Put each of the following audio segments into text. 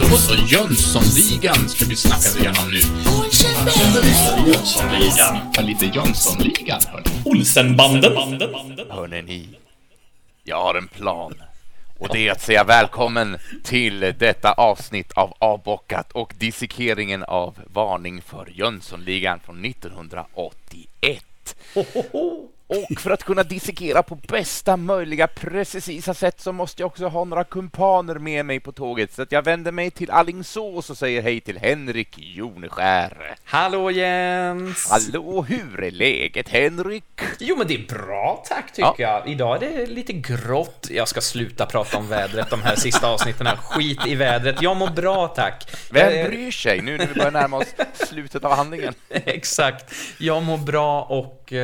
Då så, Jönssonligan ska vi snacka igenom nu. Jönssonligan. Ja, lite Jönssonligan, hörni. Olsenbanden. Hörni ni, jag har en plan. Och det är att säga välkommen till detta avsnitt av Avbockat och dissekeringen av Varning för Jönssonligan från 1981. Och för att kunna dissekera på bästa möjliga precisa sätt så måste jag också ha några kumpaner med mig på tåget. Så att jag vänder mig till Allingsås och säger hej till Henrik Joneskär. Hallå Jens! Hallå, hur är läget Henrik? Jo men det är bra tack tycker jag. Idag är det lite grått. Jag ska sluta prata om vädret de här sista avsnitten. Här. Skit i vädret. Jag mår bra tack. Vem bryr sig nu när vi börjar närma oss slutet av handlingen? Exakt. Jag mår bra och eh,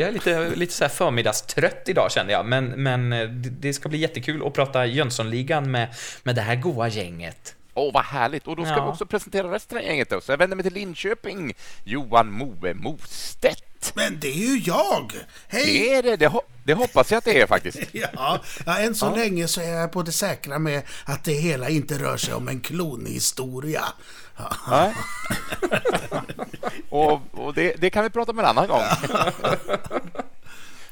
jag är lite, lite så här förmiddagstrött idag kände jag. Men, men eh, det, ska bli jättekul att prata Jönssonligan med, med det här goa gänget. Åh, vad härligt! Och då ska Ja. vi också presentera resten av gänget då. Så jag vänder mig till Linköping, Johan Moe Mostedt. Men det är ju jag! Hej! Det är det, det, ho- det hoppas jag att det är faktiskt. Ja, ja, än så länge så är jag på det säkra med att det hela inte rör sig om en klonhistoria. Ja. Nej. Och, och det, det kan vi prata om en annan gång.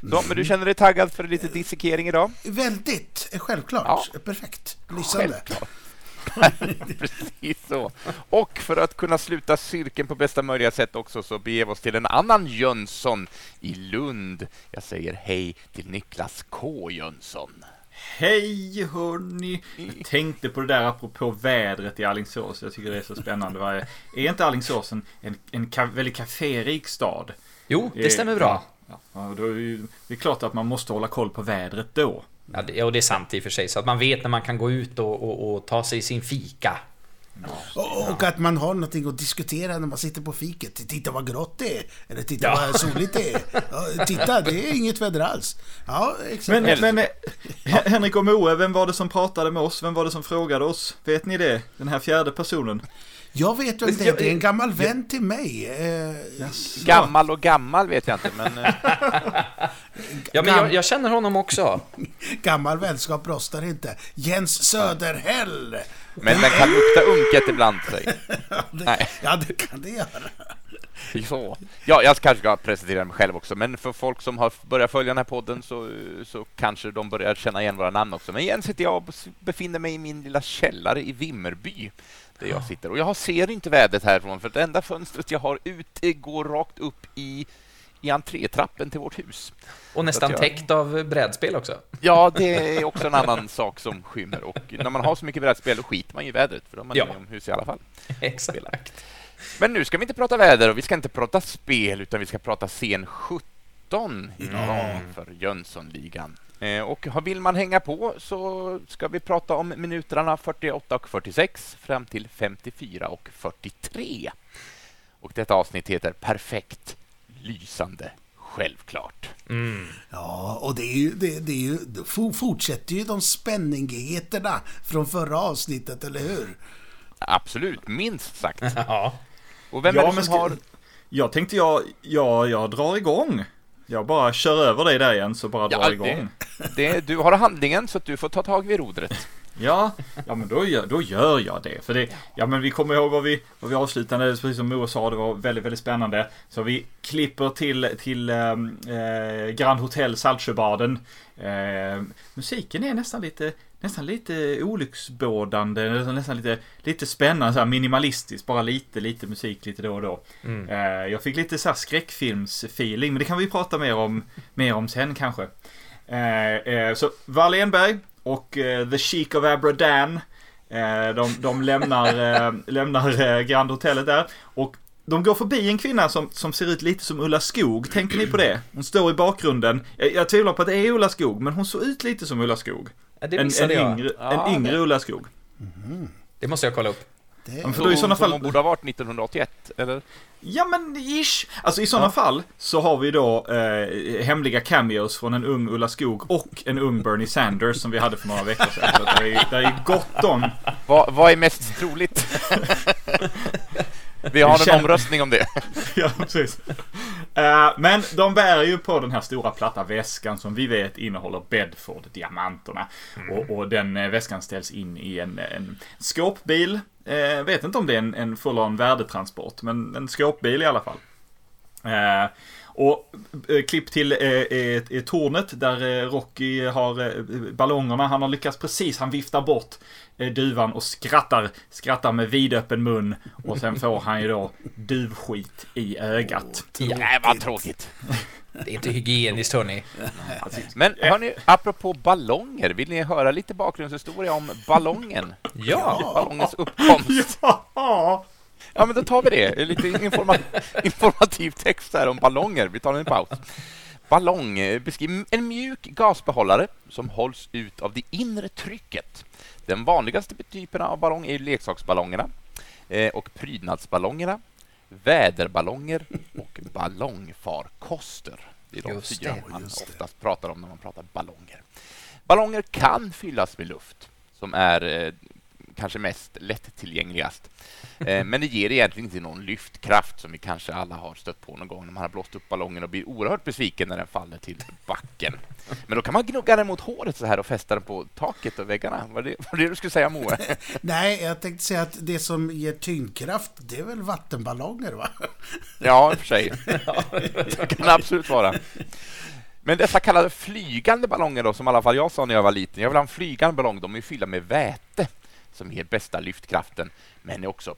Så, men du känner dig taggad för lite dissekering idag? Väldigt, eh, självklart. Ja. Perfekt. Lysande. Självklart. Precis så. Och för att kunna sluta cirkeln på bästa möjliga sätt också så beger vi oss till en annan Jönsson i Lund. Jag säger hej till Niklas K Jönsson. Hej hörni! Jag tänkte på det där apropå vädret i Alingsås. Jag tycker det är så spännande. Är inte Alingsås en, en, en ka- väldigt kaférik stad? Jo, det stämmer bra. Ja, ja, och då är ju, det är klart att man måste hålla koll på vädret då. Ja, det, och det är sant i och för sig, så att man vet när man kan gå ut och, och, och ta sig sin fika. Och, och att man har någonting att diskutera när man sitter på fiket. Titta vad grått det är. Eller titta Ja. vad soligt det är. Ja, titta, det är inget väder alls. Ja, exakt. Men, men Henrik och Moe, vem var det som pratade med oss? Vem var det som frågade oss? Vet ni det? Den här fjärde personen? Jag vet vem det är. Det är en gammal vän till mig. Eh, Gammal och gammal vet jag inte, men eh, Ja, men jag, jag känner honom också. gammal vänskap rostar inte. Jens Söderhäll. men den kan lukta unket ibland. Säg. Ja, det, Nej. ja, det kan det göra. Så. Ja, jag kanske ska presentera mig själv också, men för folk som har börjat följa den här podden så, så kanske de börjar känna igen våra namn också. Men Jens heter jag och befinner mig i min lilla källare i Vimmerby där jag sitter. Och jag ser inte vädret härifrån, för det enda fönstret jag har ute går rakt upp i, i entrétrappen till vårt hus. Och nästan jag- täckt av brädspel också. Ja, det är också en annan sak som skymmer. Och när man har så mycket brädspel, då skiter man ju i vädret, för då är man Ja. inomhus i alla fall. Exakt. Men nu ska vi inte prata väder och vi ska inte prata spel utan vi ska prata scen 17 idag för Jönssonligan. Eh, och har- vill man hänga på så ska vi prata om minuterna 48 och 46 fram till 54 och 43. Och detta avsnitt heter Perfekt, lysande, självklart. Mm. Ja, och det är ju, det, det är ju, det fortsätter ju de spänningheterna från förra avsnittet, eller hur? Absolut, minst sagt. Ja. Och vem Ja, är det som ska- har... Jag tänkte jag, ja, jag drar igång. Jag bara kör över dig där igen så bara drar Ja, igång. det, det, du har handlingen så att du får ta tag vid rodret. Ja, ja men då gör, då gör jag det. För det, ja men vi kommer ihåg vad vi, vad vi avslutade, precis som Moa sa, det var väldigt, väldigt spännande. Så vi klipper till, till ehm, eh, Grand Hotel Saltsjöbaden. Eh, musiken är nästan lite, nästan lite olycksbådande, nästan, nästan lite, lite spännande, så här minimalistiskt, bara lite, lite musik lite då och då. Mm. Eh, jag fick lite så här skräckfilmsfeeling, men det kan vi prata mer om, mer om sen kanske. Eh, eh, så Wallenberg och eh, The Chic of Abradan eh, de, de lämnar, lämnar Grand Hotellet där. Och de går förbi en kvinna som, som ser ut lite som Ulla Skog. Tänker ni på det? Hon står i bakgrunden. Jag, jag tvivlar på att det är Ulla Skog, men hon såg ut lite som Ulla Skog. Det En, en jag. yngre, Ja, en yngre det- Ulla Skog. Det måste jag kolla upp. Det, Ja, för då i sådana fall- hon borde ha varit 1981, eller? Ja men ish. Alltså i sådana Ja. fall så har vi då eh, hemliga cameos från en ung Ulla Skog och en ung Bernie Sanders som vi hade för några veckor sedan. Så det, är, det är gott om. Vad, vad är mest troligt? Vi har en omröstning om det. Ja, precis. Eh, men de bär ju på den här stora platta väskan som vi vet innehåller Bedford-diamanterna. Och, och den eh, väskan ställs in i en, en skåpbil. Eh, vet inte om det är en, en full-on värdetransport, men en skåpbil i alla fall. Eh, och eh, klipp till eh, eh, tornet där eh, Rocky har eh, ballongerna. Han har lyckats precis, han viftar bort eh, duvan och skrattar. Skrattar med vidöppen mun. Och sen får han ju då duvskit i ögat. Nej, vad tråkigt. Det är inte hygieniskt hörni. Men hörni, apropå ballonger, vill ni höra lite bakgrundshistoria om ballongen? Ja. Ballongens uppkomst. Ja! Ja, men då tar vi det. Lite informa informativ text här om ballonger. Vi tar en paus. Ballong eh, beskriver en mjuk gasbehållare som hålls ut av det inre trycket. Den vanligaste typen av ballong är leksaksballongerna eh, och prydnadsballongerna, väderballonger och ballongfarkoster. Det är de Just fyra man oftast pratar om när man pratar ballonger. Ballonger kan fyllas med luft, som är eh, kanske mest lättillgängligast. Eh, men det ger egentligen inte någon lyftkraft som vi kanske alla har stött på någon gång när man har blåst upp ballongen och blir oerhört besviken när den faller till backen. Men då kan man gnugga den mot håret så här och fästa den på taket och väggarna. Var det var det du skulle säga, Moe? Nej, jag tänkte säga att det som ger tyngdkraft, det är väl vattenballonger va? Ja, i och för sig. Det kan det absolut vara. Men dessa kallade flygande ballonger då, som i alla fall jag sa när jag var liten, jag vill ha en flygande ballong, de är fyllda med väte som ger bästa lyftkraften, men är också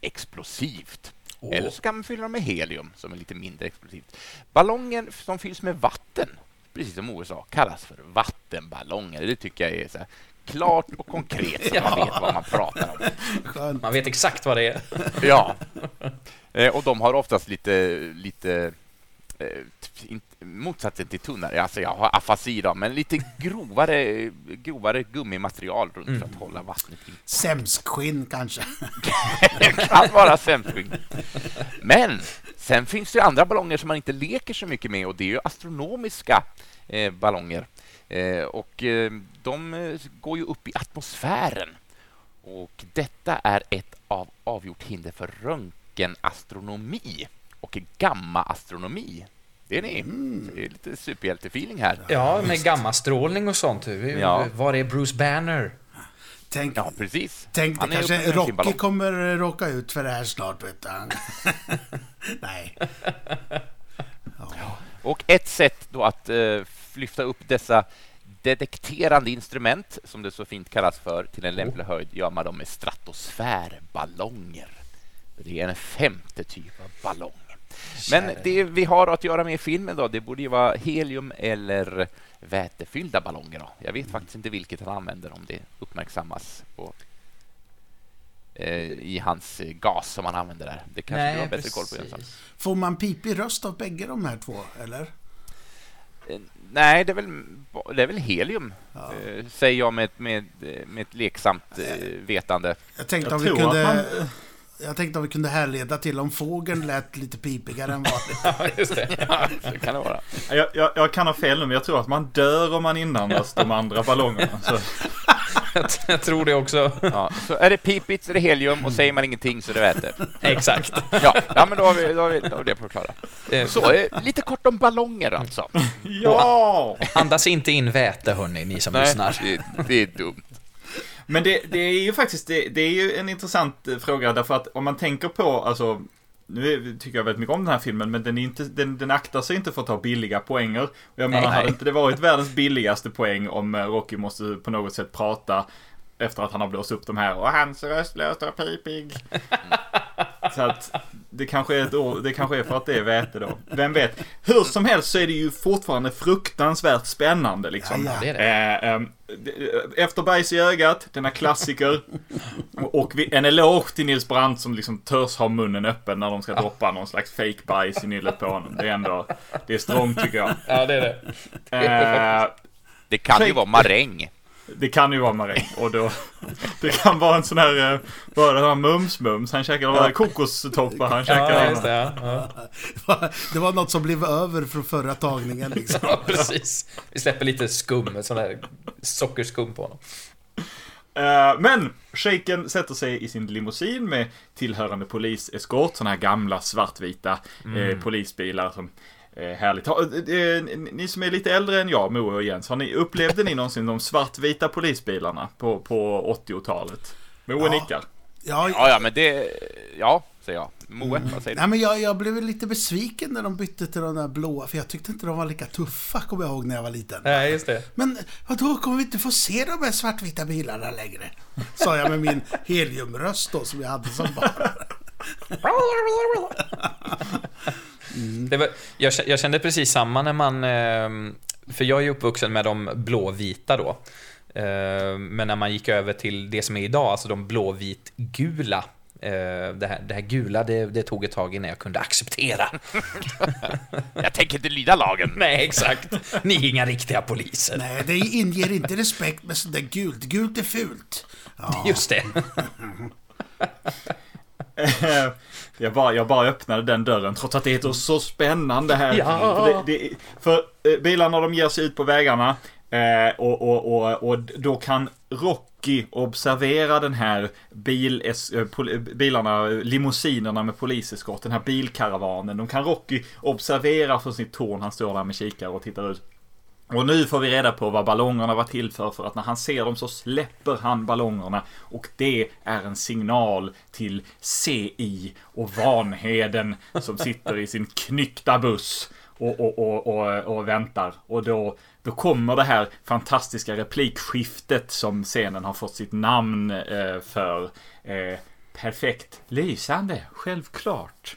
explosivt. Eller så kan man fylla dem med helium som är lite mindre explosivt. Ballongen som fylls med vatten, precis som OSA, kallas för vattenballonger. Det tycker jag är så här klart och konkret så man vet vad man pratar om. Skönt. Man vet exakt vad det är. Ja. Eh, och de har oftast lite, lite motsatsen till tunnare, alltså jag har afasi då, men lite grovare, grovare gummimaterial runt för att hålla vattnet i. Sämskskinn kanske. Det kan vara sämskskinn. Men sen finns det ju andra ballonger som man inte leker så mycket med och det är ju astronomiska eh, ballonger. Eh, och eh, de eh, går ju upp i atmosfären. Och detta är ett av avgjort hinder för röntgenastronomi och gammaastronomi. Det är ni. Så Det är lite superhjältefeeling här. Ja, med gammastrålning och sånt. Ja. Var är Bruce Banner? Tänk, Ja, precis. tänk Han det kanske Rocky kommer råka ut för det här snart, vet du. Nej. Och ett sätt då att eh, lyfta upp dessa detekterande instrument, som det så fint kallas för, till en lämplig höjd gör man dem med stratosfärballonger. Det är en femte typ av ballong. Men det vi har att göra med i filmen då, det borde ju vara helium eller vätefyllda ballonger. Då. Jag vet faktiskt inte vilket han använder om det uppmärksammas på, eh, i hans gas som han använder där. Det kanske du har bättre koll på, Jönsson. Får man pipig röst av bägge de här två, eller? Eh, Nej, det är väl, det är väl helium, eh, säger jag med, ett- med, med ett leksamt eh, vetande. Jag tänkte Jag om vi tror kunde... att man... Jag tänkte om vi kunde härleda till om fågeln lät lite pipigare än vanligt. Ja, just det. Så kan det vara. Jag, jag, jag kan ha fel nu, men jag tror att man dör om man inandas de andra ballongerna. Så, Jag tror det också. Ja, så är det pipigt så är det helium och säger man ingenting så är det väte. Exakt. Ja, ja men då har vi, då har vi, då har vi det förklarat. Eh, Så, eh, lite kort om ballonger alltså. ja! Andas inte in väte, hörni, ni som lyssnar. det, det är dumt. Men det, det är ju faktiskt det, det är ju en intressant eh, fråga därför att om man tänker på, alltså nu tycker jag väldigt mycket om den här filmen, men den, är inte, den, den aktar sig inte för att ta billiga poänger. Och jag menar, Nej. hade inte det varit världens billigaste poäng om eh, Rocky måste på något sätt prata efter att han har blåst upp de här och hans röst låter pipig. Så att det kanske, är år, det kanske är för att det är väte då. Vem vet? Hur som helst så är det ju fortfarande fruktansvärt spännande liksom. Ja, ja. Det är det. Eh, ehm, det- efter bajs i ögat, denna klassiker. Och en eloge till Nils Brandt som liksom törs ha munnen öppen när de ska droppa någon slags fake bajs i nyllet på honom. Det är ändå, det är strångt tycker jag. Ja, det är det. Eh, Det kan ju vara maräng. Det kan ju vara maräng och då, det kan vara en sån här, eh, bara den här mums-mums, han käkar, ja. kokostoppar han käkar. Ja. Ja. Ja. Det var något som blev över från förra tagningen liksom. ja, precis. Vi släpper lite skum, sån där sockerskum på honom. Eh, men shejken sätter sig i sin limousin med tillhörande poliseskort, sådana här gamla svartvita eh, polisbilar som härligt. Ha, eh, eh, ni som är lite äldre än jag, Moe och Jens, har ni, upplevde ni någonsin de svartvita polisbilarna på, på 80-talet? Moe Ja. nickar. Ja, Ja, ja, men det... Ja, säger jag. Moe, vad säger du? Nej, men jag, jag blev lite besviken när de bytte till de där blåa, för jag tyckte inte de var lika tuffa, kommer jag ihåg när jag var liten. Nej, just det. Men vadå, kommer vi inte få se de här svartvita bilarna längre? Sa jag med min heliumröst då, som jag hade som barn. Det var, jag, jag kände precis samma när man... ehm, För jag är uppvuxen med de blåvita då. Eh, Men när man gick över till det som är idag, alltså de blåvit-gula. eh, Det här, det här gula, det, det tog ett tag innan jag kunde acceptera. Jag tänker inte lyda lagen. Nej, exakt. Ni är inga riktiga poliser. Nej, det inger inte respekt med sånt där gult. Gult är fult. Ja, Just det. Jag bara, jag bara öppnade den dörren trots att det är så spännande här. Ja. För, det, det, för eh, bilarna de ger sig ut på vägarna eh, och, och, och, och då kan Rocky observera den här bil, eh, bilarna, limousinerna med poliseskort, den här bilkaravanen. De kan Rocky observera från sitt torn. Han står där med kikare och tittar ut. Och nu får vi reda på vad ballongerna var till för, för att när han ser dem så släpper han ballongerna och det är en signal till CI och Vanheden som sitter i sin knyckta buss och, och, och, och, och väntar. Och då, då kommer det här fantastiska replikskiftet som scenen har fått sitt namn eh, för. Eh, perfekt, lysande, självklart.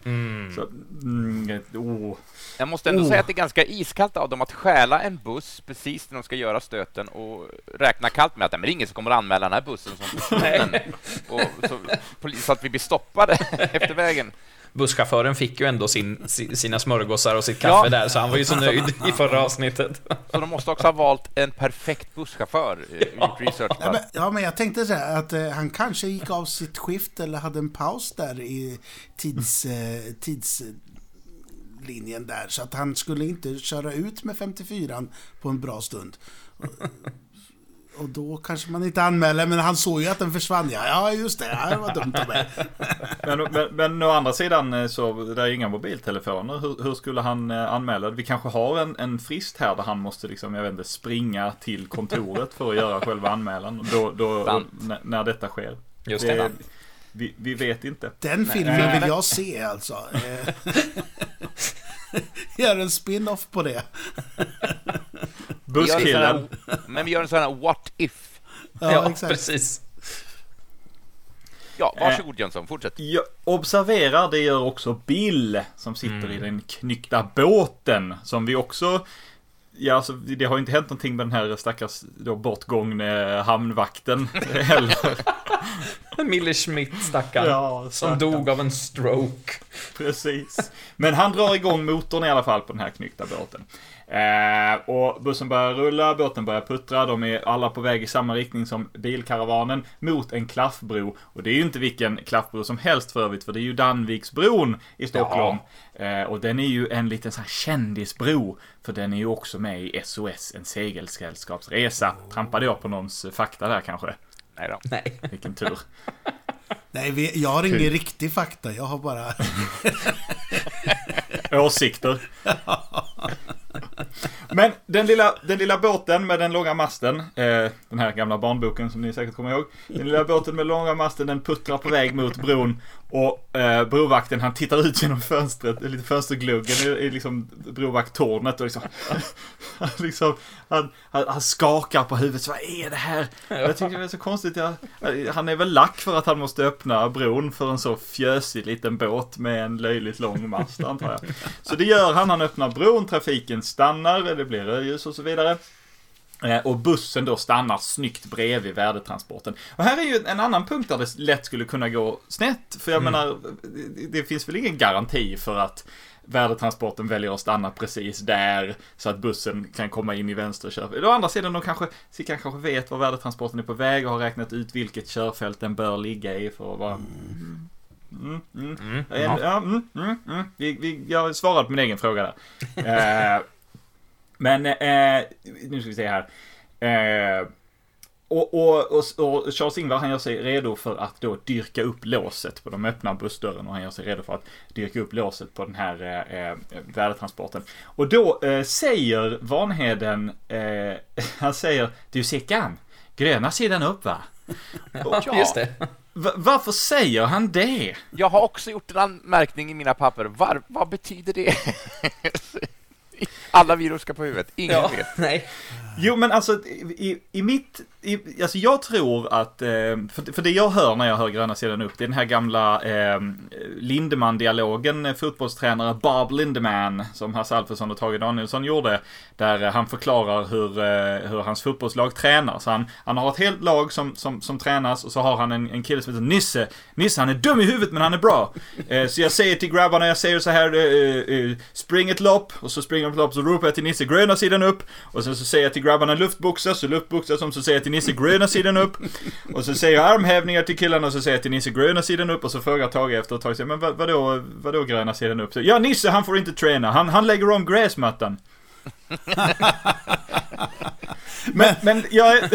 Så, mm, oh. Jag måste ändå Oh. säga att det är ganska iskallt av dem att stjäla en buss precis när de ska göra stöten och räkna kallt med att "Nej, men det är ingen som kommer att anmäla den här bussen som försvunnen. och så, så att vi blir stoppade efter vägen. Busschauffören fick ju ändå sin, si- sina smörgåsar och sitt kaffe Ja. där, så han var ju så nöjd i förra avsnittet. Så de måste också ha valt en perfekt busschaufför. Gjort research Ja men, ja, men jag tänkte så här att eh, han kanske gick av sitt skift eller hade en paus där i tids, eh, tidslinjen där. Så att han skulle inte köra ut med 54 på en bra stund. Och då kanske man inte anmäler, men han såg ju att den försvann. Ja, ja just det. Det var dumt av mig. Men, men, men å andra sidan eh, så det är inga mobiltelefoner. Hur, hur skulle han eh, anmäla det? Vi kanske har en, en frist här där han måste liksom, jag vet inte, springa till kontoret för att göra själva anmälan. Då, då, när, när detta sker. Just det. vi, vi vet inte. Den filmen vill jag se alltså. Eh, Gör en spin-off på det. Vi gör en sån Busskillen. här- Men vi gör en sån här what if. Ja, exakt. precis. Ja, varsågod Jönsson, fortsätt. Ja, observera, det gör också Bill som sitter i den knyckta båten. Som vi också... Ja, alltså, det har inte hänt någonting med den här stackars då bortgångne hamnvakten heller. Mille Schmidt, stackarn. Ja, som dog av en stroke. Precis. Men han drar igång motorn i alla fall på den här knyckta båten. Eh, och bussen börjar rulla, båten börjar puttra, de är alla på väg i samma riktning som bilkaravanen mot en klaffbro. Och det är ju inte vilken klaffbro som helst för övrigt, för det är ju Danviksbron i Stockholm. Eh, och den är ju en liten sån här kändisbro, för den är ju också med i SOS, en segelsällskapsresa. Trampade jag på någons fakta där kanske? Nej då. Nej. Vilken tur. Nej, vi, jag har ingen riktig fakta. Jag har bara... Åsikter. Men den lilla, den lilla båten med den långa masten, eh, den här gamla barnboken som ni säkert kommer ihåg. Den lilla båten med långa masten, den puttrar på väg mot bron. Och eh, brovakten han tittar ut genom fönstret, lite fönstergluggen i, i liksom brovakttornet och liksom, han, liksom han, han, han skakar på huvudet. Så vad är det här? Jag tycker det är så konstigt. Jag, han är väl lack för att han måste öppna bron för en så fjösig liten båt med en löjligt lång mast antar jag. Så det gör han. Han öppnar bron, trafiken stannar, det blir rödljus och så vidare. Eh, Och bussen då stannar snyggt bredvid värdetransporten. Och här är ju en annan punkt där det lätt skulle kunna gå snett. För jag menar, det- det finns väl ingen garanti för att värdetransporten väljer att stanna precis där så att bussen kan komma in i vänster körfält. Å andra sidan, de kanske, Sickan kanske vet var värdetransporten är på väg och har räknat ut vilket körfält den bör ligga i för att vara... Mm, mm. Mm. Ja, ja, mm, mm, mm. Vi, vi, jag svarade på min egen fråga där. Men, eh, nu ska vi se här. Eh, och, och, och, och Charles-Ingvar han gör sig redo för att då dyrka upp låset på de öppna bussdörren och han gör sig redo för att dyrka upp låset på den här eh, eh, värdetransporten. Och då eh, säger Vanheden, eh, han säger du Sickan, gröna sidan upp va? Ja, just det. Va- varför säger han det? Jag har också gjort en anmärkning i mina papper. Var, vad betyder det? Alla virus ska på huvudet. Ingen Ja, vet. nej. Jo, men alltså i, i mitt... I, alltså jag tror att... Eh, för, för det jag hör när jag hör Gröna sidan upp, det är den här gamla eh, Lindemann-dialogen, eh, fotbollstränare Bob Lindemann, som Hasse Alfredsson och Tage Danielsson gjorde, där eh, han förklarar hur, hur hans fotbollslag tränar. Så han, han har ett helt lag som, som, som tränas och så har han en, en kille som heter Nisse. Nisse, han är dum i huvudet men han är bra. Eh, så jag säger till grabbarna, jag säger så här, eh, eh, spring ett lopp, och så springer de ett lopp, så ropar jag till Nisse, gröna sidan upp. Och sen så säger jag till grabbarna luftboxar, så luftboxar som så säger jag till Nisse gröna sidan upp. Och så säger jag armhävningar till killarna och så säger jag till Nisse gröna sidan upp. Och så frågar Tage efter ett tag, så, men vad, vadå, vadå gröna sidan upp? Så, ja, Nisse han får inte träna, han, han lägger om gräsmattan. men, men jag, är,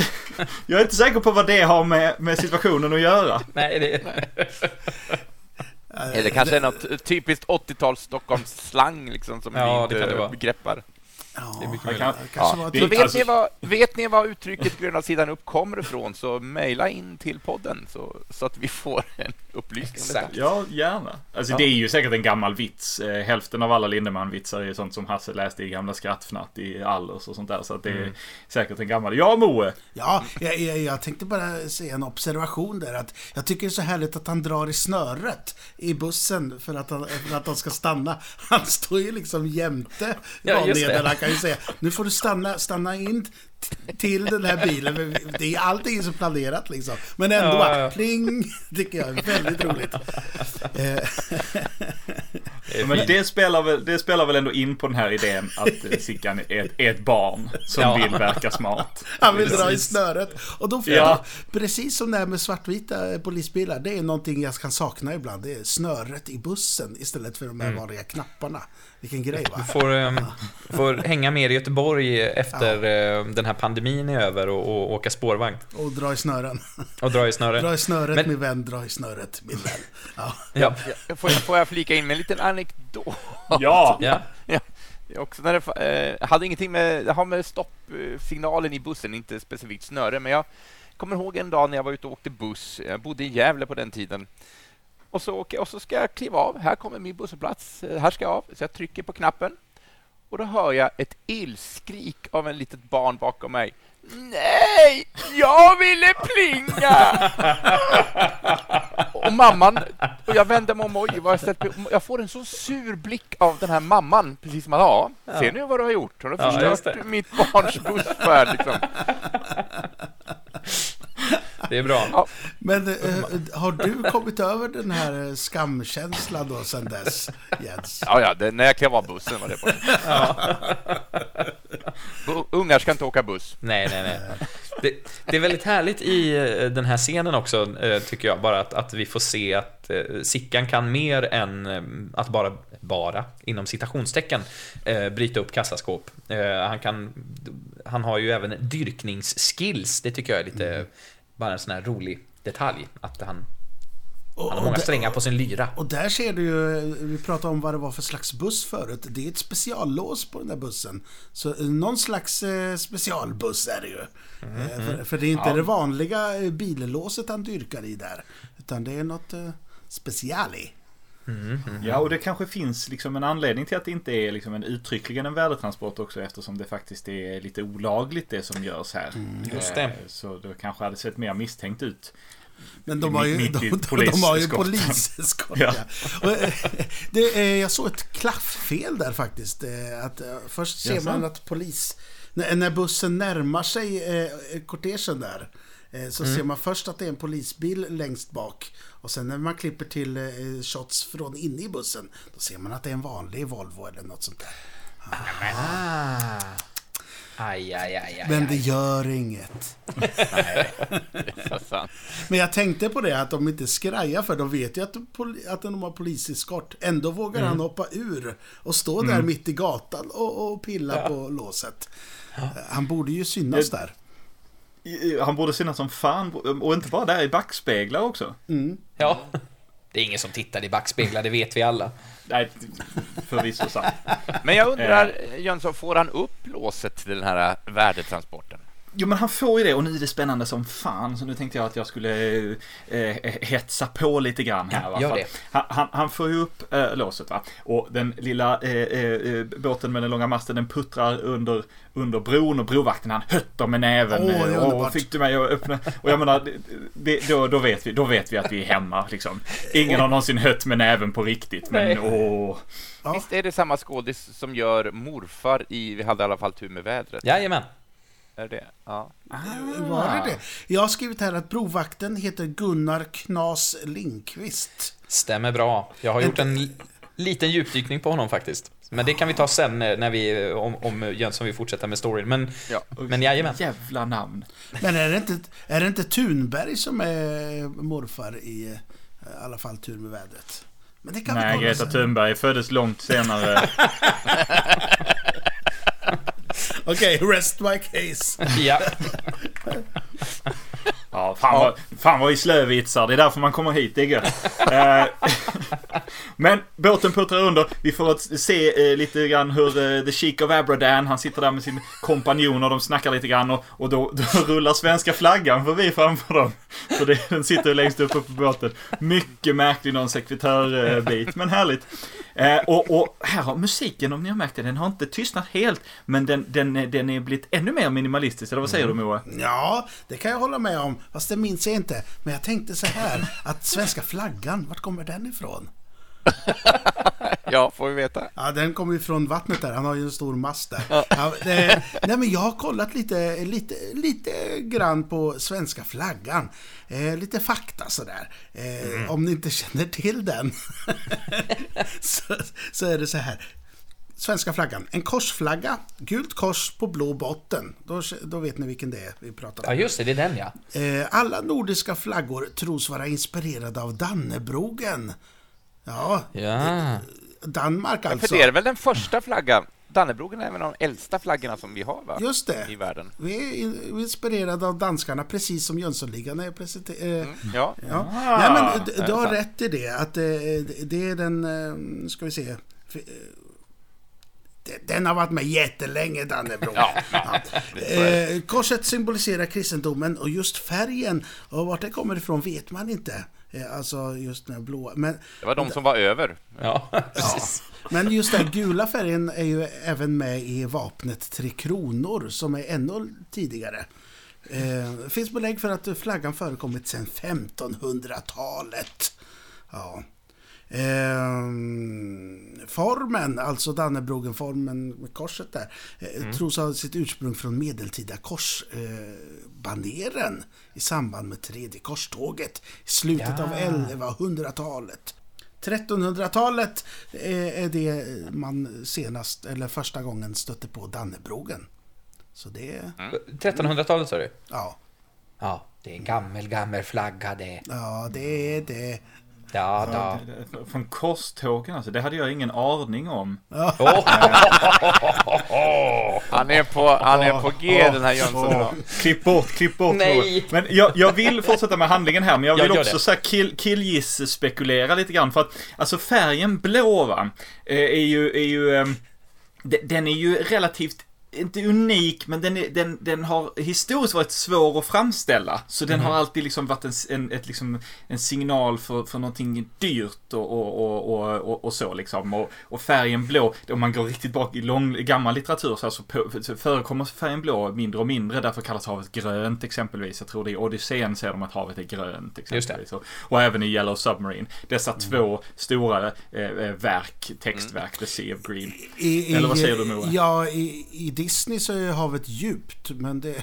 jag är inte säker på vad det har med, med situationen att göra. nej det, Eller kanske är något typiskt 80-tals Stockholms slang liksom som Ja, vi det kan inte det vara. greppar. Ja, det kan, Ja. det- vet, alltså- ni vad, vet ni vad uttrycket gröna sidan upp kommer ifrån så mejla in till podden så, så att vi får en upplysning. Exakt. Ja, gärna. Alltså Ja. det är ju säkert en gammal vits. Eh, hälften av alla Lindemann-vitsar är sånt som Hasse läste i gamla skrattfnatt i Allers och sånt där. Så att det är säkert en gammal. Ja, Moe! Ja, jag, jag, jag tänkte bara säga en observation där. att Jag tycker det är så härligt att han drar i snöret i bussen för att, han, för att de ska stanna. Han står ju liksom jämte Ja. Han kan ju säga, nu får du stanna, stanna in till den här bilen. Det är allting så planerat liksom. Men ändå Ja, bara, pling, tycker jag är väldigt roligt. Men det spelar, väl, det spelar väl ändå in på den här idén att Sickan är ett, är ett barn som Ja. vill verka smart. Han vill dra i snöret. Och då får Ja. jag, precis som det här med svartvita polisbilar, det är någonting jag kan sakna ibland. Det är snöret i bussen istället för de här vanliga knapparna. Vilken grej va? får, um, får hänga mer i Göteborg efter eh, den här pandemin är över och, och åka spårvagn. Och dra i snören. Och dra i snöre. Dra i snöret Men- min vän, dra i snöret min vän. Ja. Ja. Ja, Får jag, får jag flika in med en liten anekdot? Ja! ja. Också när det, eh, hade ingenting med, det har med stoppsignalen i bussen, inte specifikt snöre, men jag kommer ihåg en dag när jag var ute och åkte buss. Jag bodde i Gävle på den tiden. Och så, åker, och så ska jag kliva av. Här kommer min busshållplats. Eh, Här ska jag av. Så jag trycker på knappen. Och då hör jag ett illskrik av en litet barn bakom mig. Nej, jag ville plinga! och mamman, och jag vänder mig om, har jag ställt Jag får en så sur blick av den här mamman, precis som att, ja, ser nu vad du har gjort? Hon har Ja, förstört det. mitt barns bussfärd. Liksom. Det är bra. Men eh, har du kommit över den här eh, skamkänslan då sen dess, Jens? Ja, ja, det, när jag klev av bussen var det bara. Bu- Ungar ska inte åka buss. Nej, nej, nej. Det, det är väldigt härligt i eh, den här scenen också, eh, tycker jag, bara att, att vi får se att Sickan kan mer än att bara, bara, inom citationstecken, bryta upp kassaskåp. Han kan, han har ju även dyrkningsskills, det tycker jag är lite, bara en sån här rolig detalj, att han, Och, han har många där- strängar på sin lyra. Och där ser du ju, vi pratade om vad det var för slags buss förut. Det är ett speciallås på den där bussen. Så någon slags eh, specialbuss är det ju. Eh, för, för det är inte det vanliga eh, billåset han dyrkar i där. Utan det är något eh, speciali. Ja, och det kanske finns liksom en anledning till att det inte är liksom en uttryckligen en värdetransport också eftersom det faktiskt är lite olagligt det som görs här. just det. Eh, Så det kanske hade sett mer misstänkt ut. Men de har ju, de, de, de har ju poliseskort. Ja. eh, det, jag såg ett klafffel där faktiskt. Eh, Att, först ser man att polis... När, bussen närmar sig kortegen där. Eh, Så ser man först att det är en polisbil längst bak. Och sen när man klipper till eh, shots från inne i bussen. Då ser man att det är en vanlig Volvo eller något sånt där. Ah. Aj, aj, aj, Men det gör inget. Men jag tänkte på det att de inte skrajar för de vet ju att, att de har poliseskort. Ändå vågar Mm. han hoppa ur och stå där mitt i gatan och, och pilla på låset. Eh, Han borde ju synas där. Han borde synas som fan, och inte bara där i backspeglar också. Ja. Det är ingen som tittar i backspeglar, det vet vi alla. Nej, förvisso sant. Men jag undrar, Jönsson, får han upp låset till den här värdetransporten? Jo men han får ju det och nu är det spännande som fan så nu tänkte jag att jag skulle eh, hetsa på lite grann här. Va? gör det. Han, han, han får ju upp eh, låset va. Och den lilla eh, eh, båten med den långa masten den puttrar under, under bron och brovakten han hötter med näven. Åh, eh, underbart. fick du mig att öppna? Och jag menar, det- det, då, då, vet vi, då vet vi att vi är hemma liksom. Ingen har någonsin hött med näven på riktigt men åh. Ja. Visst är det samma skådis som gör morfar i Vi hade i alla fall tur med vädret? Jajamän. Är det? Ja. Var det det? Jag har skrivit här att brovakten heter Gunnar Knas Lindqvist. Stämmer bra. Jag har gjort en liten djupdykning på honom faktiskt. Men det kan vi ta sen eh, när vi, om, om Jönsson vill fortsätta med storyn. Men, Ja. men jajamän. Jävla namn. Men är det inte, är det inte Thunberg som är morfar i eh, i alla fall Tur med vädret? Men det kan vi Nej, Greta. Thunberg föddes långt senare. Okej, rest my case. Ja. Ja, fan vad, fan vad i slövitsar. Det är därför man kommer hit. Det är gött. Eh, Men båten puttrar under. Vi får se eh, lite grann hur eh, The Sheik of Abradan, han sitter där med sin kompanjon och de snackar lite grann och, och då, då rullar svenska flaggan förbi framför dem. Så det, den sitter längst upp på båten. Mycket märklig någon sekretörbit, men härligt. Eh, och, och här har musiken, om ni har märkt det, den har inte tystnat helt, men den, den, den är blivit ännu mer minimalistisk. Eller vad säger du Moa? Ja, det kan jag hålla med om. Fast det minns jag inte. Men jag tänkte så här, att svenska flaggan, vart kommer den ifrån? ja, får vi veta. Ja, den kommer ju från vattnet där. Han har ju en stor mast där. Ja, eh, nej, men jag har kollat lite, lite, lite grann på svenska flaggan. Eh, lite fakta sådär. Eh, Om ni inte känner till den så, så är det så här. Svenska flaggan. En korsflagga, gult kors på blå botten. Då, då vet ni vilken det är vi pratar om. ja, just det. Det är den ja. Eh, alla nordiska flaggor tros vara inspirerade av Dannebrogen. Ja, Ja. Danmark alltså. För det är väl den första flaggan? Dannebrogen är en av de äldsta flaggorna som vi har, va? Just det. I världen. Vi är inspirerade av danskarna, precis som Jönssonligan är presenterad. Eh, Ja. ja. Nej, men du, du har rätt i det. Att eh, det är den, eh, ska vi se. Den har varit med jättelänge, Dannebro. Ja, ja. Eh, korset symboliserar kristendomen och just färgen och vart det kommer ifrån vet man inte. Eh, alltså just den blåa. Men, Det var de som var över. Ja, precis. men just den gula färgen är ju även med i vapnet Tre Kronor som är ännu tidigare. Eh, finns belägg för att flaggan förekommit sedan 1500-talet. Ja. Ehm, formen, alltså Dannebrogenformen med korset där, eh, tros ha sitt ursprung från medeltida korsbaneren eh, i samband med tredje korståget i slutet av Ja. 1100-talet. 1300-talet eh, är det man senast, eller första gången stötte på Dannebrogen. Så det, 1300-talet sa du? ja, Ja, det är en gammel, gammel flagga det. ja det är det. Ja, då. Från korstågen alltså, det hade jag ingen aning om. Han är på, han är på G, den här Jönsson. idag. Klipp bort, klipp bort. Nej. Men jag, jag vill fortsätta med handlingen här, men jag Ja, vill gör också det. så här kill, killgiss-spekulera lite grann. För att, alltså färgen blå va, eh, är ju, är ju, ehm, de- den är ju relativt inte unik, men den, är, den, den har historiskt varit svår att framställa. Så den har alltid liksom varit en, en, ett, liksom, en signal för, för någonting dyrt och, och, och, och, och, så liksom. Och, och färgen blå, om man går riktigt bak i lång, gammal litteratur så, alltså, på, så förekommer färgen blå mindre och mindre. Därför kallas havet grönt exempelvis. Jag tror det i Odysseen säger de att havet är grönt exempelvis. Och, och även i Yellow Submarine. Dessa två stora eh, eh, verk, textverk, The Sea of Green. I, i, Eller vad säger du, Moa? Ja, i, i Disney så är havet djupt, men det...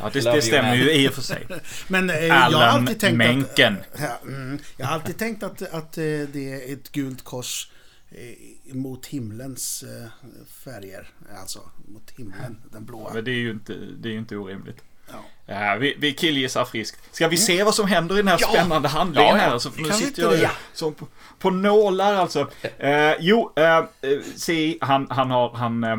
Ja, det, det stämmer ju i och för sig. Men eh, jag har alltid tänkt Menken. att... Ja, mm, jag har alltid tänkt att, att eh, det är ett gult kors eh, mot himlens eh, färger. Alltså mot himlen, den blåa. Men det är ju inte, det är inte orimligt. Ja. Ja, vi, vi killgissar friskt. Ska vi se vad som händer i den här spännande handlingen Ja, ja. här? Alltså, nu sitter jag det? som på, på nålar alltså. Eh, jo, eh, eh, se, han, han har, han, eh,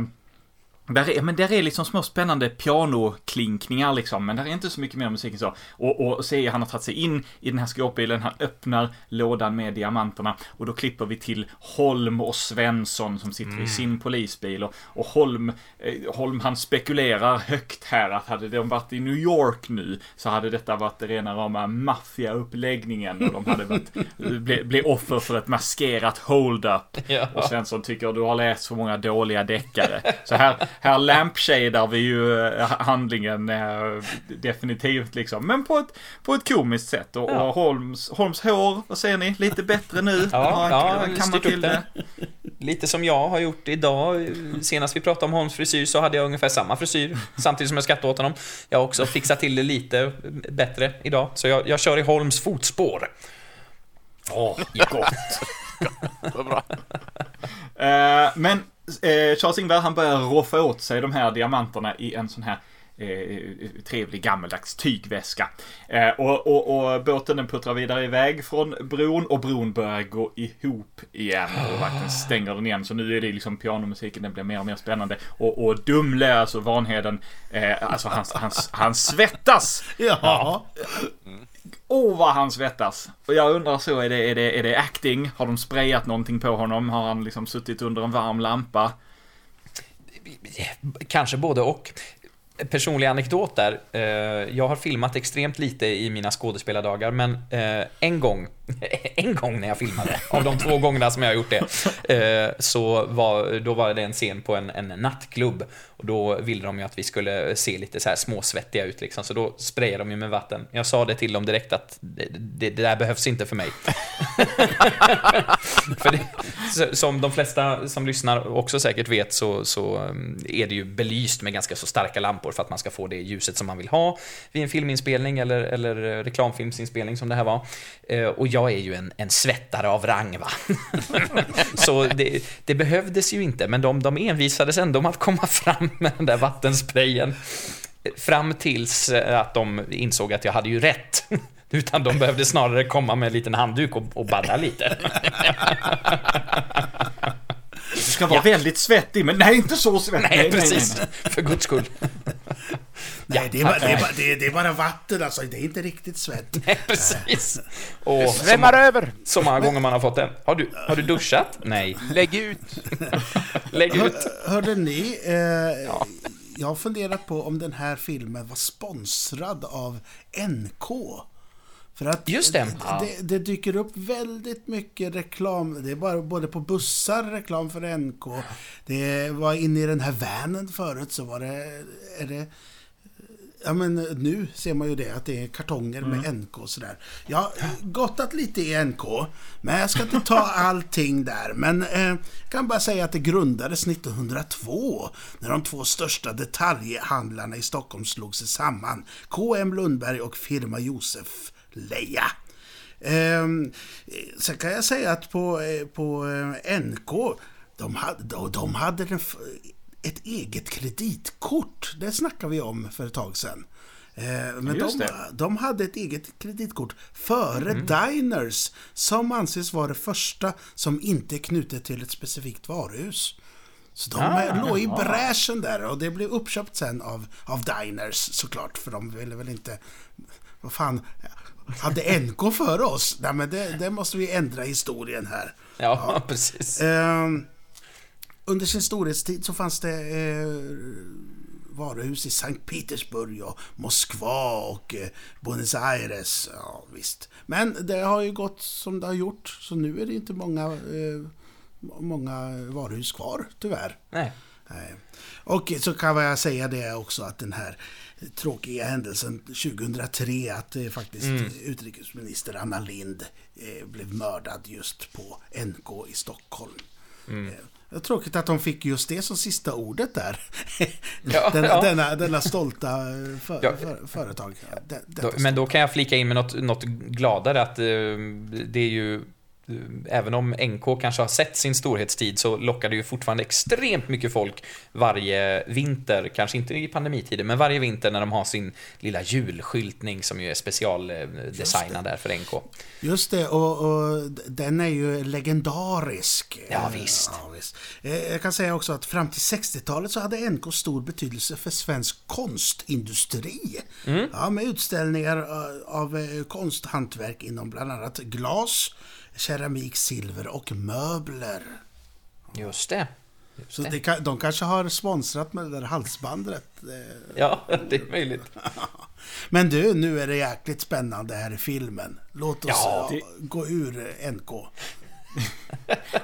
Där är, men där är liksom små spännande pianoklinkningar liksom, men där är inte så mycket mer musik än så. Och, och ser han har tagit sig in i den här skåpbilen, han öppnar lådan med diamanterna och då klipper vi till Holm och Svensson som sitter i sin polisbil och, och Holm, eh, Holm han spekulerar högt här att hade de varit i New York nu så hade detta varit rena rama maffiauppläggningen och de hade varit, bli, bli offer för ett maskerat hold-up. Ja. Och Svensson tycker du har läst för många dåliga deckare. Så här, här lampshadar vi ju eh, handlingen eh, definitivt liksom. Men på ett, på ett komiskt sätt. Och, Ja. och Holms, Holms hår, vad säger ni? Lite bättre nu? Ja, ja, kammat styrt upp det. Lite som jag har gjort idag. Senast vi pratade om Holms frisyr så hade jag ungefär samma frisyr. Samtidigt som jag skrattade åt honom. Jag har också fixat till det lite bättre idag. Så jag, jag kör i Holms fotspår. Åh, gott. Bra. Eh, men eh, Charles Ingvar han börjar roffa åt sig de här diamanterna i en sån här eh, trevlig gammeldags tygväska. Eh, och, och, och båten den puttrar vidare iväg från bron och bron börjar gå ihop igen. Och vakten stänger den igen. Så nu är det liksom pianomusiken, den blir mer och mer spännande. Och, och Dumle, alltså Vanheden, eh, alltså han, han, han svettas! Ja. Åh, vad han svettas! Och jag undrar så, är det, är, det, är det acting? Har de sprayat någonting på honom? Har han liksom suttit under en varm lampa? Kanske både och. Personlig anekdot där. Eh, jag har filmat extremt lite i mina skådespelardagar, men eh, en gång, en gång när jag filmade, av de två gångerna som jag har gjort det, eh, så var, då var det en scen på en, en nattklubb. Och då ville de ju att vi skulle se lite så här småsvettiga ut liksom, så då sprayade de ju med vatten. Jag sa det till dem direkt att det, det, det där behövs inte för mig. För det, som de flesta som lyssnar också säkert vet så, så mm, är det ju belyst med ganska så starka lampor för att man ska få det ljuset som man vill ha vid en filminspelning eller, eller eh, reklamfilmsinspelning som det här var. Eh, och jag är ju en, en svettare av rang va. Så det, det behövdes ju inte, men de, de envisades ändå med att komma fram med den där vattensprayen. Eh, fram tills att de insåg att jag hade ju rätt. Utan de behövde snarare komma med en liten handduk och, och badda lite. Ska vara väldigt svettig, men nej, inte så svettig. Nej, precis. För guds skull. Nej, det är, bara, det, är bara, det, är, det är bara vatten alltså. Det är inte riktigt svett. Nej, precis. Och så, Svämmar över! så många gånger man har fått det. Har du, har du duschat? Nej. Lägg ut! Lägg ut. Hör, hörde ni? Eh, Jag har funderat på om den här filmen var sponsrad av NK. För att Just det. det, det dyker upp väldigt mycket reklam. Det är bara både på bussar reklam för NK. Det var inne i den här vanen förut så var det... Är det Ja men nu ser man ju det att det är kartonger med NK och sådär. Jag har gottat lite i NK, men jag ska inte ta allting där. Men eh, jag kan bara säga att det grundades 1902 när de två största detaljhandlarna i Stockholm slog sig samman. KM Lundberg och firma Josef Leja. Ehm, sen kan jag säga att på, eh, på eh, NK, de hade, de, de hade ett eget kreditkort. Det snackade vi om för ett tag sedan. Eh, Men de, de hade ett eget kreditkort före Diners, som anses vara det första som inte är knutet till ett specifikt varuhus. Så de Ah, låg i bräschen där och det blev uppköpt sen av, av Diners såklart, för de ville väl inte... Vad fan, hade NK före oss? Nej men det, det måste vi ändra historien här. Ja, precis. Ehm, under sin storhetstid så fanns det eh, varuhus i Sankt Petersburg och Moskva och eh, Buenos Aires. Ja, visst. Men det har ju gått som det har gjort, så nu är det inte många, eh, många varuhus kvar, tyvärr. Nej. Nej. Och så kan jag säga det också att den här tråkiga händelsen 2003 att eh, faktiskt utrikesminister Anna Lind eh, blev mördad just på NK i Stockholm. Eh, det är tråkigt att de fick just det som sista ordet där. Ja, denna, ja. denna, denna stolta eh, för, Ja. för, företag. Det- Då, men då kan jag flika in med något, något gladare att eh, det är ju även om NK kanske har sett sin storhetstid så lockar det ju fortfarande extremt mycket folk varje vinter, kanske inte i pandemitider, men varje vinter när de har sin lilla julskyltning som ju är specialdesignad där för NK. Just det, och, och den är ju legendarisk. Ja, visst. Ja, visst. Eh, Jag kan säga också att fram till 60-talet så hade NK stor betydelse för svensk konstindustri. Mm. Ja, med utställningar eh, av eh, konsthantverk inom bland annat glas, keramik, silver och möbler. Just det. Just Så det. det, kan- de kanske har sponsrat med det där halsbandet. eh. Ja, det är möjligt. Men du, nu är det jäkligt spännande här i filmen. Låt oss Ja, ja, gå ur eh, NK.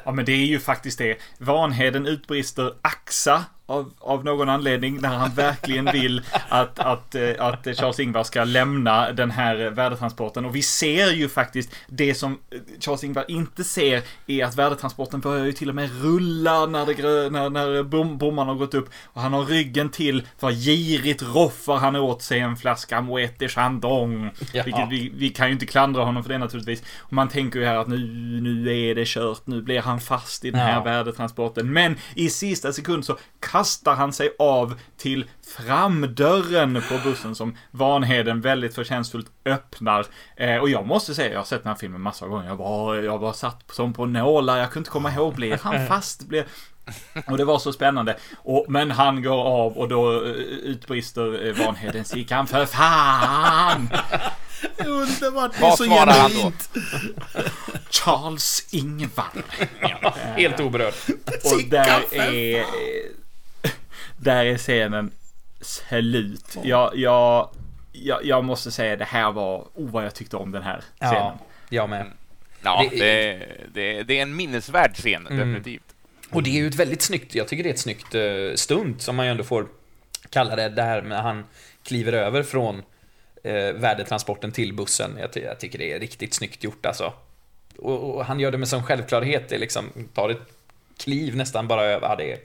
Ja, men det är ju faktiskt det. Vanheden utbrister axa av, av någon anledning när han verkligen vill att, att, eh, att Charles-Ingvar ska lämna den här värdetransporten. Och vi ser ju faktiskt det som eh, Charles-Ingvar inte ser är att värdetransporten börjar ju till och med rulla när, det när, när bom, bommarna har gått upp. Och han har ryggen till för girigt roffar han åt sig en flaska Moët de Chandon. Ja. Vilket vi, vi kan ju inte klandra honom för det naturligtvis. Och man tänker ju här att nu, nu är det kört, nu blir han fast i den här Ja. värdetransporten. Men i sista sekund så kastar han sig av till framdörren på bussen som Vanheden väldigt förtjänstfullt öppnar. Eh, och jag måste säga, jag har sett den här filmen massor av gånger. Jag bara, jag bara satt som på nålar, jag kunde inte komma ihåg, blir han fast? Blir... Och det var så spännande. Och, men han går av och då eh, utbrister eh, Vanheden Sickan för fan! Underbart! Det är Vad så svarar han då? Charles Ingvar. Helt oberörd. Och där är... Där är scenen slut. Jag, jag, jag, jag måste säga det här var... Oh, vad jag tyckte om den här scenen. Ja, jag med. Ja, Det- det, det, det är en minnesvärd scen, definitivt. Och det är ju ett väldigt snyggt, jag tycker det är ett snyggt uh, stunt som man ju ändå får kalla det, här med han kliver över från uh, värdetransporten till bussen. Jag, ty jag tycker det är riktigt snyggt gjort alltså. Och, och han gör det med sån självklarhet, det liksom tar ett kliv nästan bara över. Ja, det är,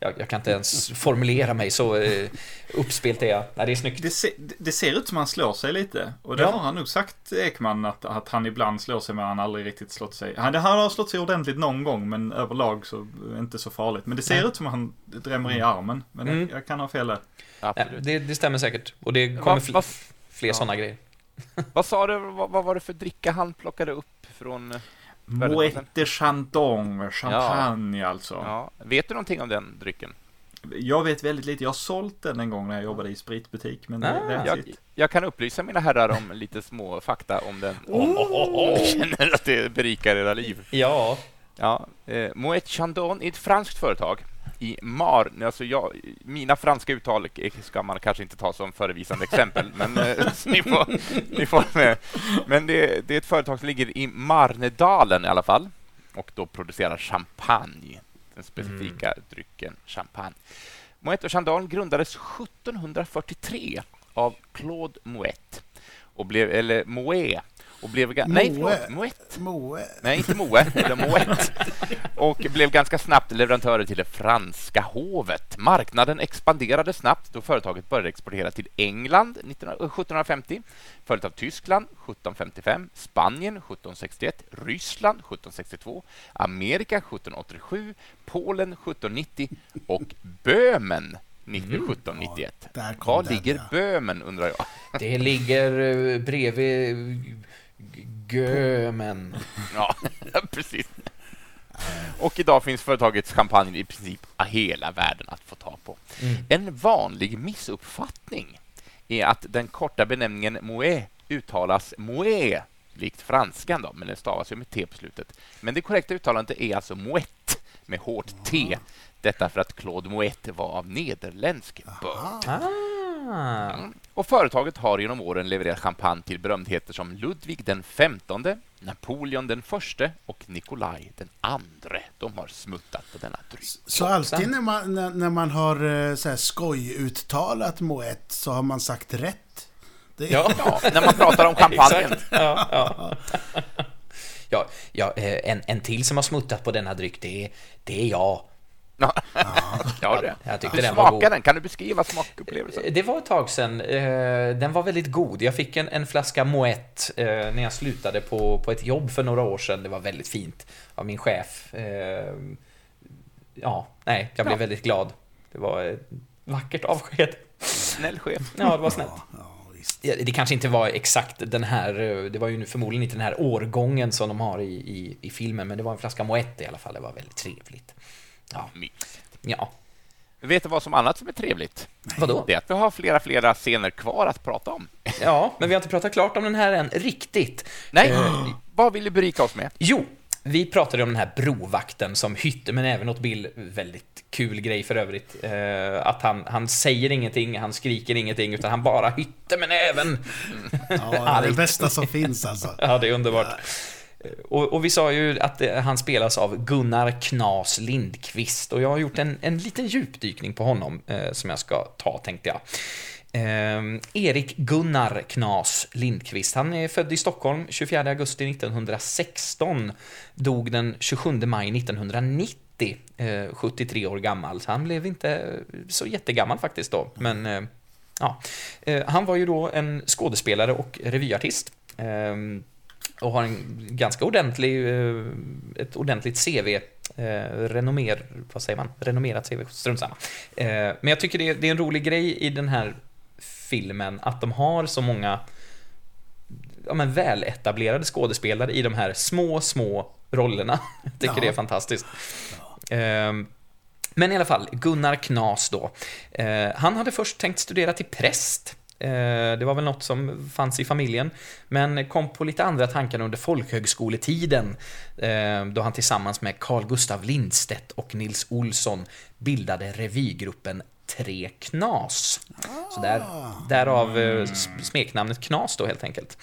jag, jag kan inte ens formulera mig så uh, uppspelt är jag. Nej, det är snyggt. Det, se, det ser ut som han slår sig lite. Och det Ja. har han nog sagt, Ekman, att, att han ibland slår sig men han aldrig riktigt slått sig. Han, han har slått sig ordentligt någon gång, men överlag så inte så farligt. Men det ser Nej. ut som att han drämmer i armen. Men Mm. jag, jag kan ha fel där. Nej, Absolut. det, det stämmer säkert. Och det kommer Vad, fl vad, fler ja. sådana grejer. vad sa du, vad, vad var det för dricka han plockade upp från... eh, Moët de Chandon, champagne alltså. Ja, vet du någonting om den drycken? Jag vet väldigt lite. Jag har sålt den en gång när jag jobbade i spritbutik. Men det, Ah, det är Jag, sitt. jag kan upplysa mina herrar om lite små fakta om den. Om ni känner att det berikar era liv. Ja, Ja, eh, Moet Chandon är ett franskt företag i Mar... Alltså jag, mina franska uttal ska man kanske inte ta som förevisande exempel, men eh, ni får, ni får med. Men det, det är ett företag som ligger i Marnedalen i alla fall och då producerar champagne, den specifika drycken champagne. Moet och Chandon grundades 1743 av Claude Moet och blev, eller Moet och blev... ga- Nej, förlåt, Moet. Moe. Nej, inte Moe, utan Moet. Och blev ganska snabbt leverantörer till det franska hovet. Marknaden expanderade snabbt då företaget började exportera till England 19- 1750, följt av Tyskland 1755, Spanien 1761, Ryssland 1762, Amerika 1787, Polen 1790 och Böhmen 1791. Där kom Var den, ligger ja. Böhmen, undrar jag? det ligger eh, bredvid Gömen. Ja, precis. Och idag finns företagets champagne i princip hela världen att få ta på. En vanlig missuppfattning är att den korta benämningen Moët uttalas Moët, likt franskan då, men den stavas ju med T på slutet. Men det korrekta uttalandet är alltså Moët med hårt T. Detta för att Claude Moët var av nederländsk börd. Ah. Mm. Och företaget har genom åren levererat champagne till berömdheter som Ludvig den femtonde, Napoleon den förste och Nikolaj den andre. De har smuttat på denna dryck. Så alltid när man, när, när man har eh, så här skojuttalat Moët så har man sagt rätt. Det är, Ja. Ja, när man pratar om champagnen. Ja, ja. ja, ja eh, en, en till som har smuttat på denna dryck, det är, det är jag. Ja, ja det. Jag tyckte Du den var god. den. Kan du beskriva smakupplevelsen? Det var ett tag sedan. Eh, Den var väldigt god. Jag fick en, en flaska Moet eh, när jag slutade på, på ett jobb för några år sedan. Det var väldigt fint av min chef. Eh, Ja, nej, jag blev väldigt glad. Det var ett vackert avsked. Snäll chef. Ja, det var snällt. Ja. Ja, Det kanske inte var exakt den här, det var ju förmodligen inte den här årgången som de har i, i, i filmen, men det var en flaska Moet i alla fall. Det var väldigt trevligt. Ja, Mysigt. ja. Vet du vad som annat som är trevligt? Vadå? Det är att vi har flera, flera scener kvar att prata om. Ja, men vi har inte pratat klart om den här än, riktigt. Nej, Eh, vad vill du berika oss med? Jo, vi pratade om den här brovakten som hytte men även åt Bill, väldigt kul grej för övrigt, eh, att han, han säger ingenting, han skriker ingenting, utan han bara hytte med näven. Ja, det är det bästa som finns alltså. Ja, det är underbart. Eh, och, och vi sa ju att eh, han spelas av Gunnar Knas Lindqvist och jag har gjort en, en liten djupdykning på honom eh, som jag ska ta, tänkte jag. Eh, Erik Gunnar Knas Lindqvist, han är född i Stockholm 24 augusti 1916, dog den 27 maj 1990, eh, 73 år gammal, så han blev inte eh, så jättegammal faktiskt då, men eh, ja. Eh, han var ju då en skådespelare och revyartist. Ehm, och har en ganska ordentlig, eh, ett ordentligt CV. Eh, renommer, vad säger man? Renommerat CV, strunt samma. Eh, men jag tycker det är, det är en rolig grej i den här filmen att de har så många ja, men väletablerade skådespelare i de här små, små rollerna. Jag tycker Ja. det är fantastiskt. Eh, men i alla fall, Gunnar Knas då. Eh, han hade först tänkt studera till präst. Eh, det var väl något som fanns i familjen. Men kom på lite andra tankar under folkhögskoletiden. Eh, då han tillsammans med Carl Gustav Lindstedt och Nils Olsson bildade revygruppen Tre Knas. Så där, därav eh, smeknamnet Knas då helt enkelt.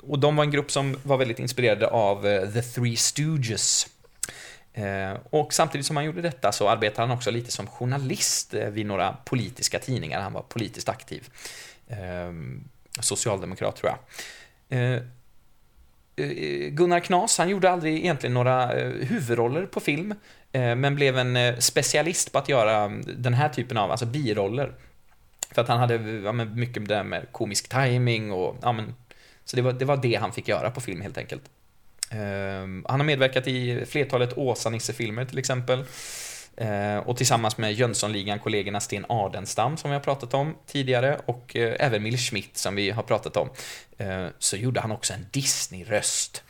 Och de var en grupp som var väldigt inspirerade av The Three Stooges. Eh, och samtidigt som han gjorde detta så arbetade han också lite som journalist eh, vid några politiska tidningar. Han var politiskt aktiv. Eh, socialdemokrat tror jag. Gunnar Knas, han gjorde aldrig egentligen några huvudroller på film, men blev en specialist på att göra mm, den här typen av, alltså biroller. För att han hade ja, mycket mycket där med komisk timing och, ja men, så det var, det var det han fick göra på film helt enkelt. Ehm, han har medverkat i flertalet Åsa-Nisse-filmer till exempel. Ehm, och tillsammans med Jönssonligan-kollegorna Sten Ardenstam som vi har pratat om tidigare och eh, även Mille Schmidt som vi har pratat om. Ehm, så gjorde han också en Disney-röst.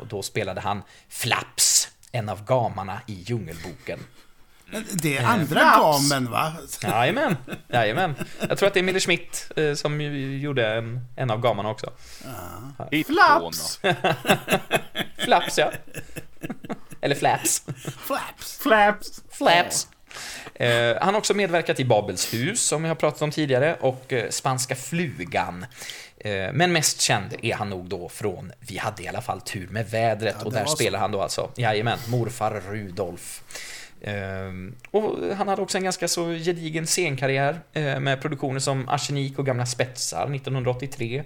Och då spelade han Flaps, en av gamarna i Djungelboken. Det är andra Flaps. gamen va? Jajamän, jajamän. Jag tror att det är Mille Schmidt eh, som ju gjorde en, en av gamarna också. Flaps! Flaps, ja. Eller Flaps. Flaps. Flaps! Flaps. Eh, han har också medverkat i Babels hus, som jag har pratat om tidigare, och eh, Spanska flugan. Eh, men mest känd är han nog då från Vi hade i alla fall tur med vädret, Ja, och där var så. spelar han då alltså, jajamän, morfar Rudolf. Ehm, och han hade också en ganska så gedigen scenkarriär eh, med produktioner som Arsenik och Gamla spetsar 1983,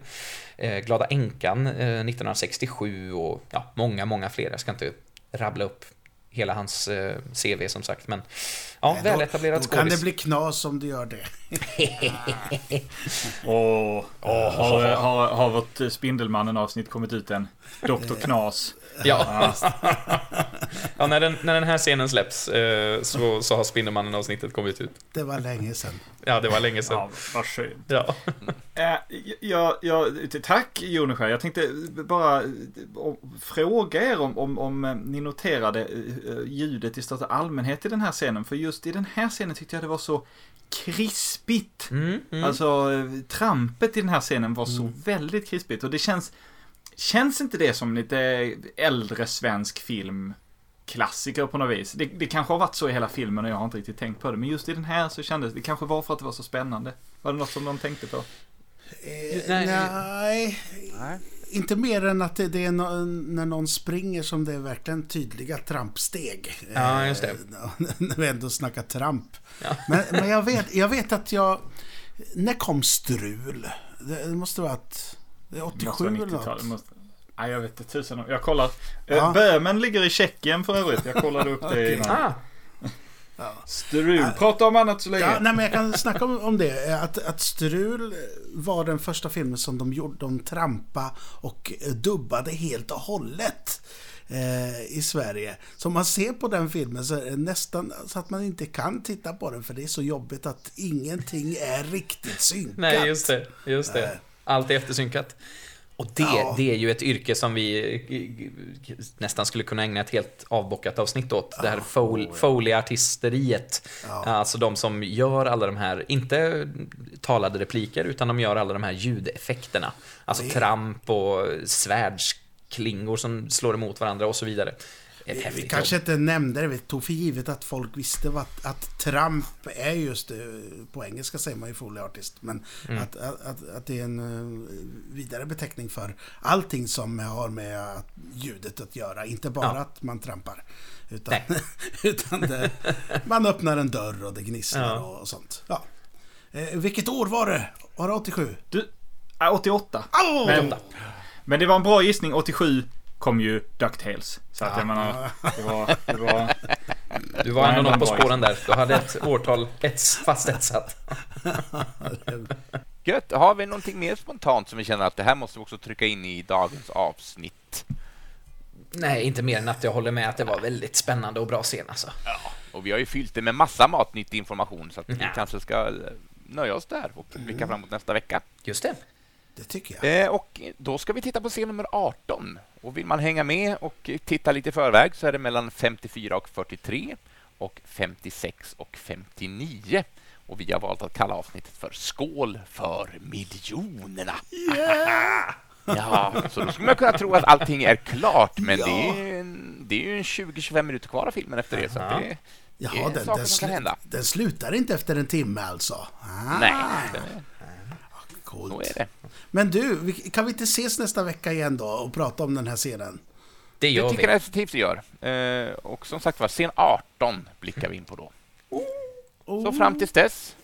eh, Glada änkan eh, 1967 och ja, många, många fler. Jag ska inte rabbla upp hela hans eh, CV som sagt, men ja, väletablerad Då kan det skådis. bli knas om du gör det. Och har, har, har vårt Spindelmannen-avsnitt kommit ut än? Dr. Knas. Ja. ja, när den, när den här scenen släpps eh, så, så har Spindelmannen-avsnittet kommit ut. Det var länge sedan. Ja, det var länge sedan. Ja, vad skönt. Ja. Eh, jag, jag, tack Joneskär. Jag tänkte bara eh, fråga er om, om, om eh, ni noterade ljudet i största allmänhet i den här scenen. För just i den här scenen tyckte jag det var så krispigt. Mm, mm. Alltså trampet i den här scenen var så väldigt krispigt. Och det känns, känns inte det som lite äldre svensk film? klassiker på något vis. Det, det kanske har varit så i hela filmen och jag har inte riktigt tänkt på det. Men just i den här så kändes det, det kanske var för att det var så spännande. Var det något som de tänkte på? Eh, Nej. nej, Nej. inte mer än att det, är nå- när någon springer som det är verkligen tydliga trampsteg. Ja, just det. Eh, när vi ändå snackar tramp. Ja. Men, men jag, vet, jag vet att jag... När kom Strul? Det det måste vara att... Det är Det 87 måste vara eller 90-tal. något. Måste... Nej, jag vet inte tusen. Jag kollar. Eh, Ja. Böhmen ligger i Tjeckien för övrigt. Jag kollade upp det Okej. innan. Ah, Strul. Prata om annat så länge. Ja, nej, men jag kan snacka om, om det. Att, att Strul var den första filmen som de gjorde. De trampa och eh, dubbade helt och hållet. Eh, I Sverige. Så om man ser på den filmen så är det nästan så att man inte kan titta på den för det är så jobbigt att ingenting är riktigt synkat. Nej, just det. Just det. Allt är eftersynkat. Och det, Ja. det är ju ett yrke som vi eh, nästan skulle kunna ägna ett helt avbockat avsnitt åt. Det här fol- Foley-artisteriet. Alltså de som gör alla de här, inte talade repliker, utan de gör alla de här ljudeffekterna. Alltså tramp och svärdsklingor som slår emot varandra och så vidare. Vi kanske jobb. inte nämnde det, vi tog för givet att folk visste vad, att tramp är just det, på engelska säger man ju Foley artist, men Mm. att, att, att, att det är en eh, vidare beteckning för allting som har med att, ljudet att göra, inte bara Ja. att man trampar. Utan, utan det, man öppnar en dörr och det gnisslar Ja. och, sånt. Ja. Eh, vilket år var det? Var det 87? Du, äh, 88. Oh! Men, men det var en bra gissning. 87 kom ju DuckTales. Så att jag menar, det var... Det var Du var ändå något på spåren där. Du hade ett årtal ets, fast etsat. Gött. Har vi någonting mer spontant som vi känner att det här måste vi också trycka in i dagens avsnitt? Nej, inte mer än att jag håller med att det var väldigt spännande och bra scen alltså. Och vi har ju fyllt det med massa matnyttig information så att vi Ja. kanske ska eh, nöja oss där och blicka framåt nästa vecka. Just det. Det tycker jag. Eh, och då ska vi titta på scen nummer 18. Och vill man hänga med och titta lite i förväg så är det mellan 54 och 43 och 56 och 59. Och vi har valt att kalla avsnittet för Skål för miljonerna. Ja, så då skulle man kunna tro att allting är klart, men Ja. det är, ju en 20 25 minuter kvar av filmen efter det. Så det, Jaha, det är den, saker den, som kan slu- hända. den slutar inte efter en timme alltså? Ah, Nej, det, coolt. så är det. Men du, vi- kan vi inte ses nästa vecka igen då och prata om den här scenen? Det Det gör tycker vi. jag definitivt vi gör. Eh, och som sagt var, scen 18 blickar vi in på då. Så fram tills dess,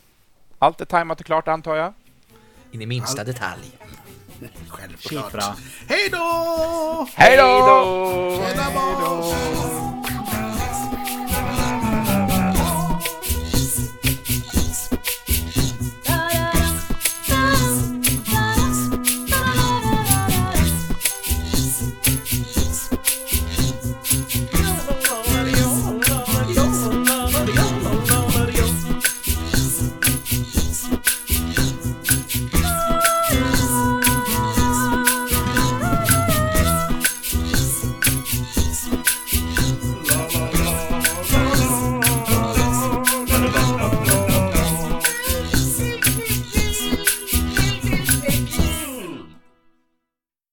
allt är tajmat och klart antar jag. In i minsta detalj. Självklart. Hej då! Hej då! Tjena boss!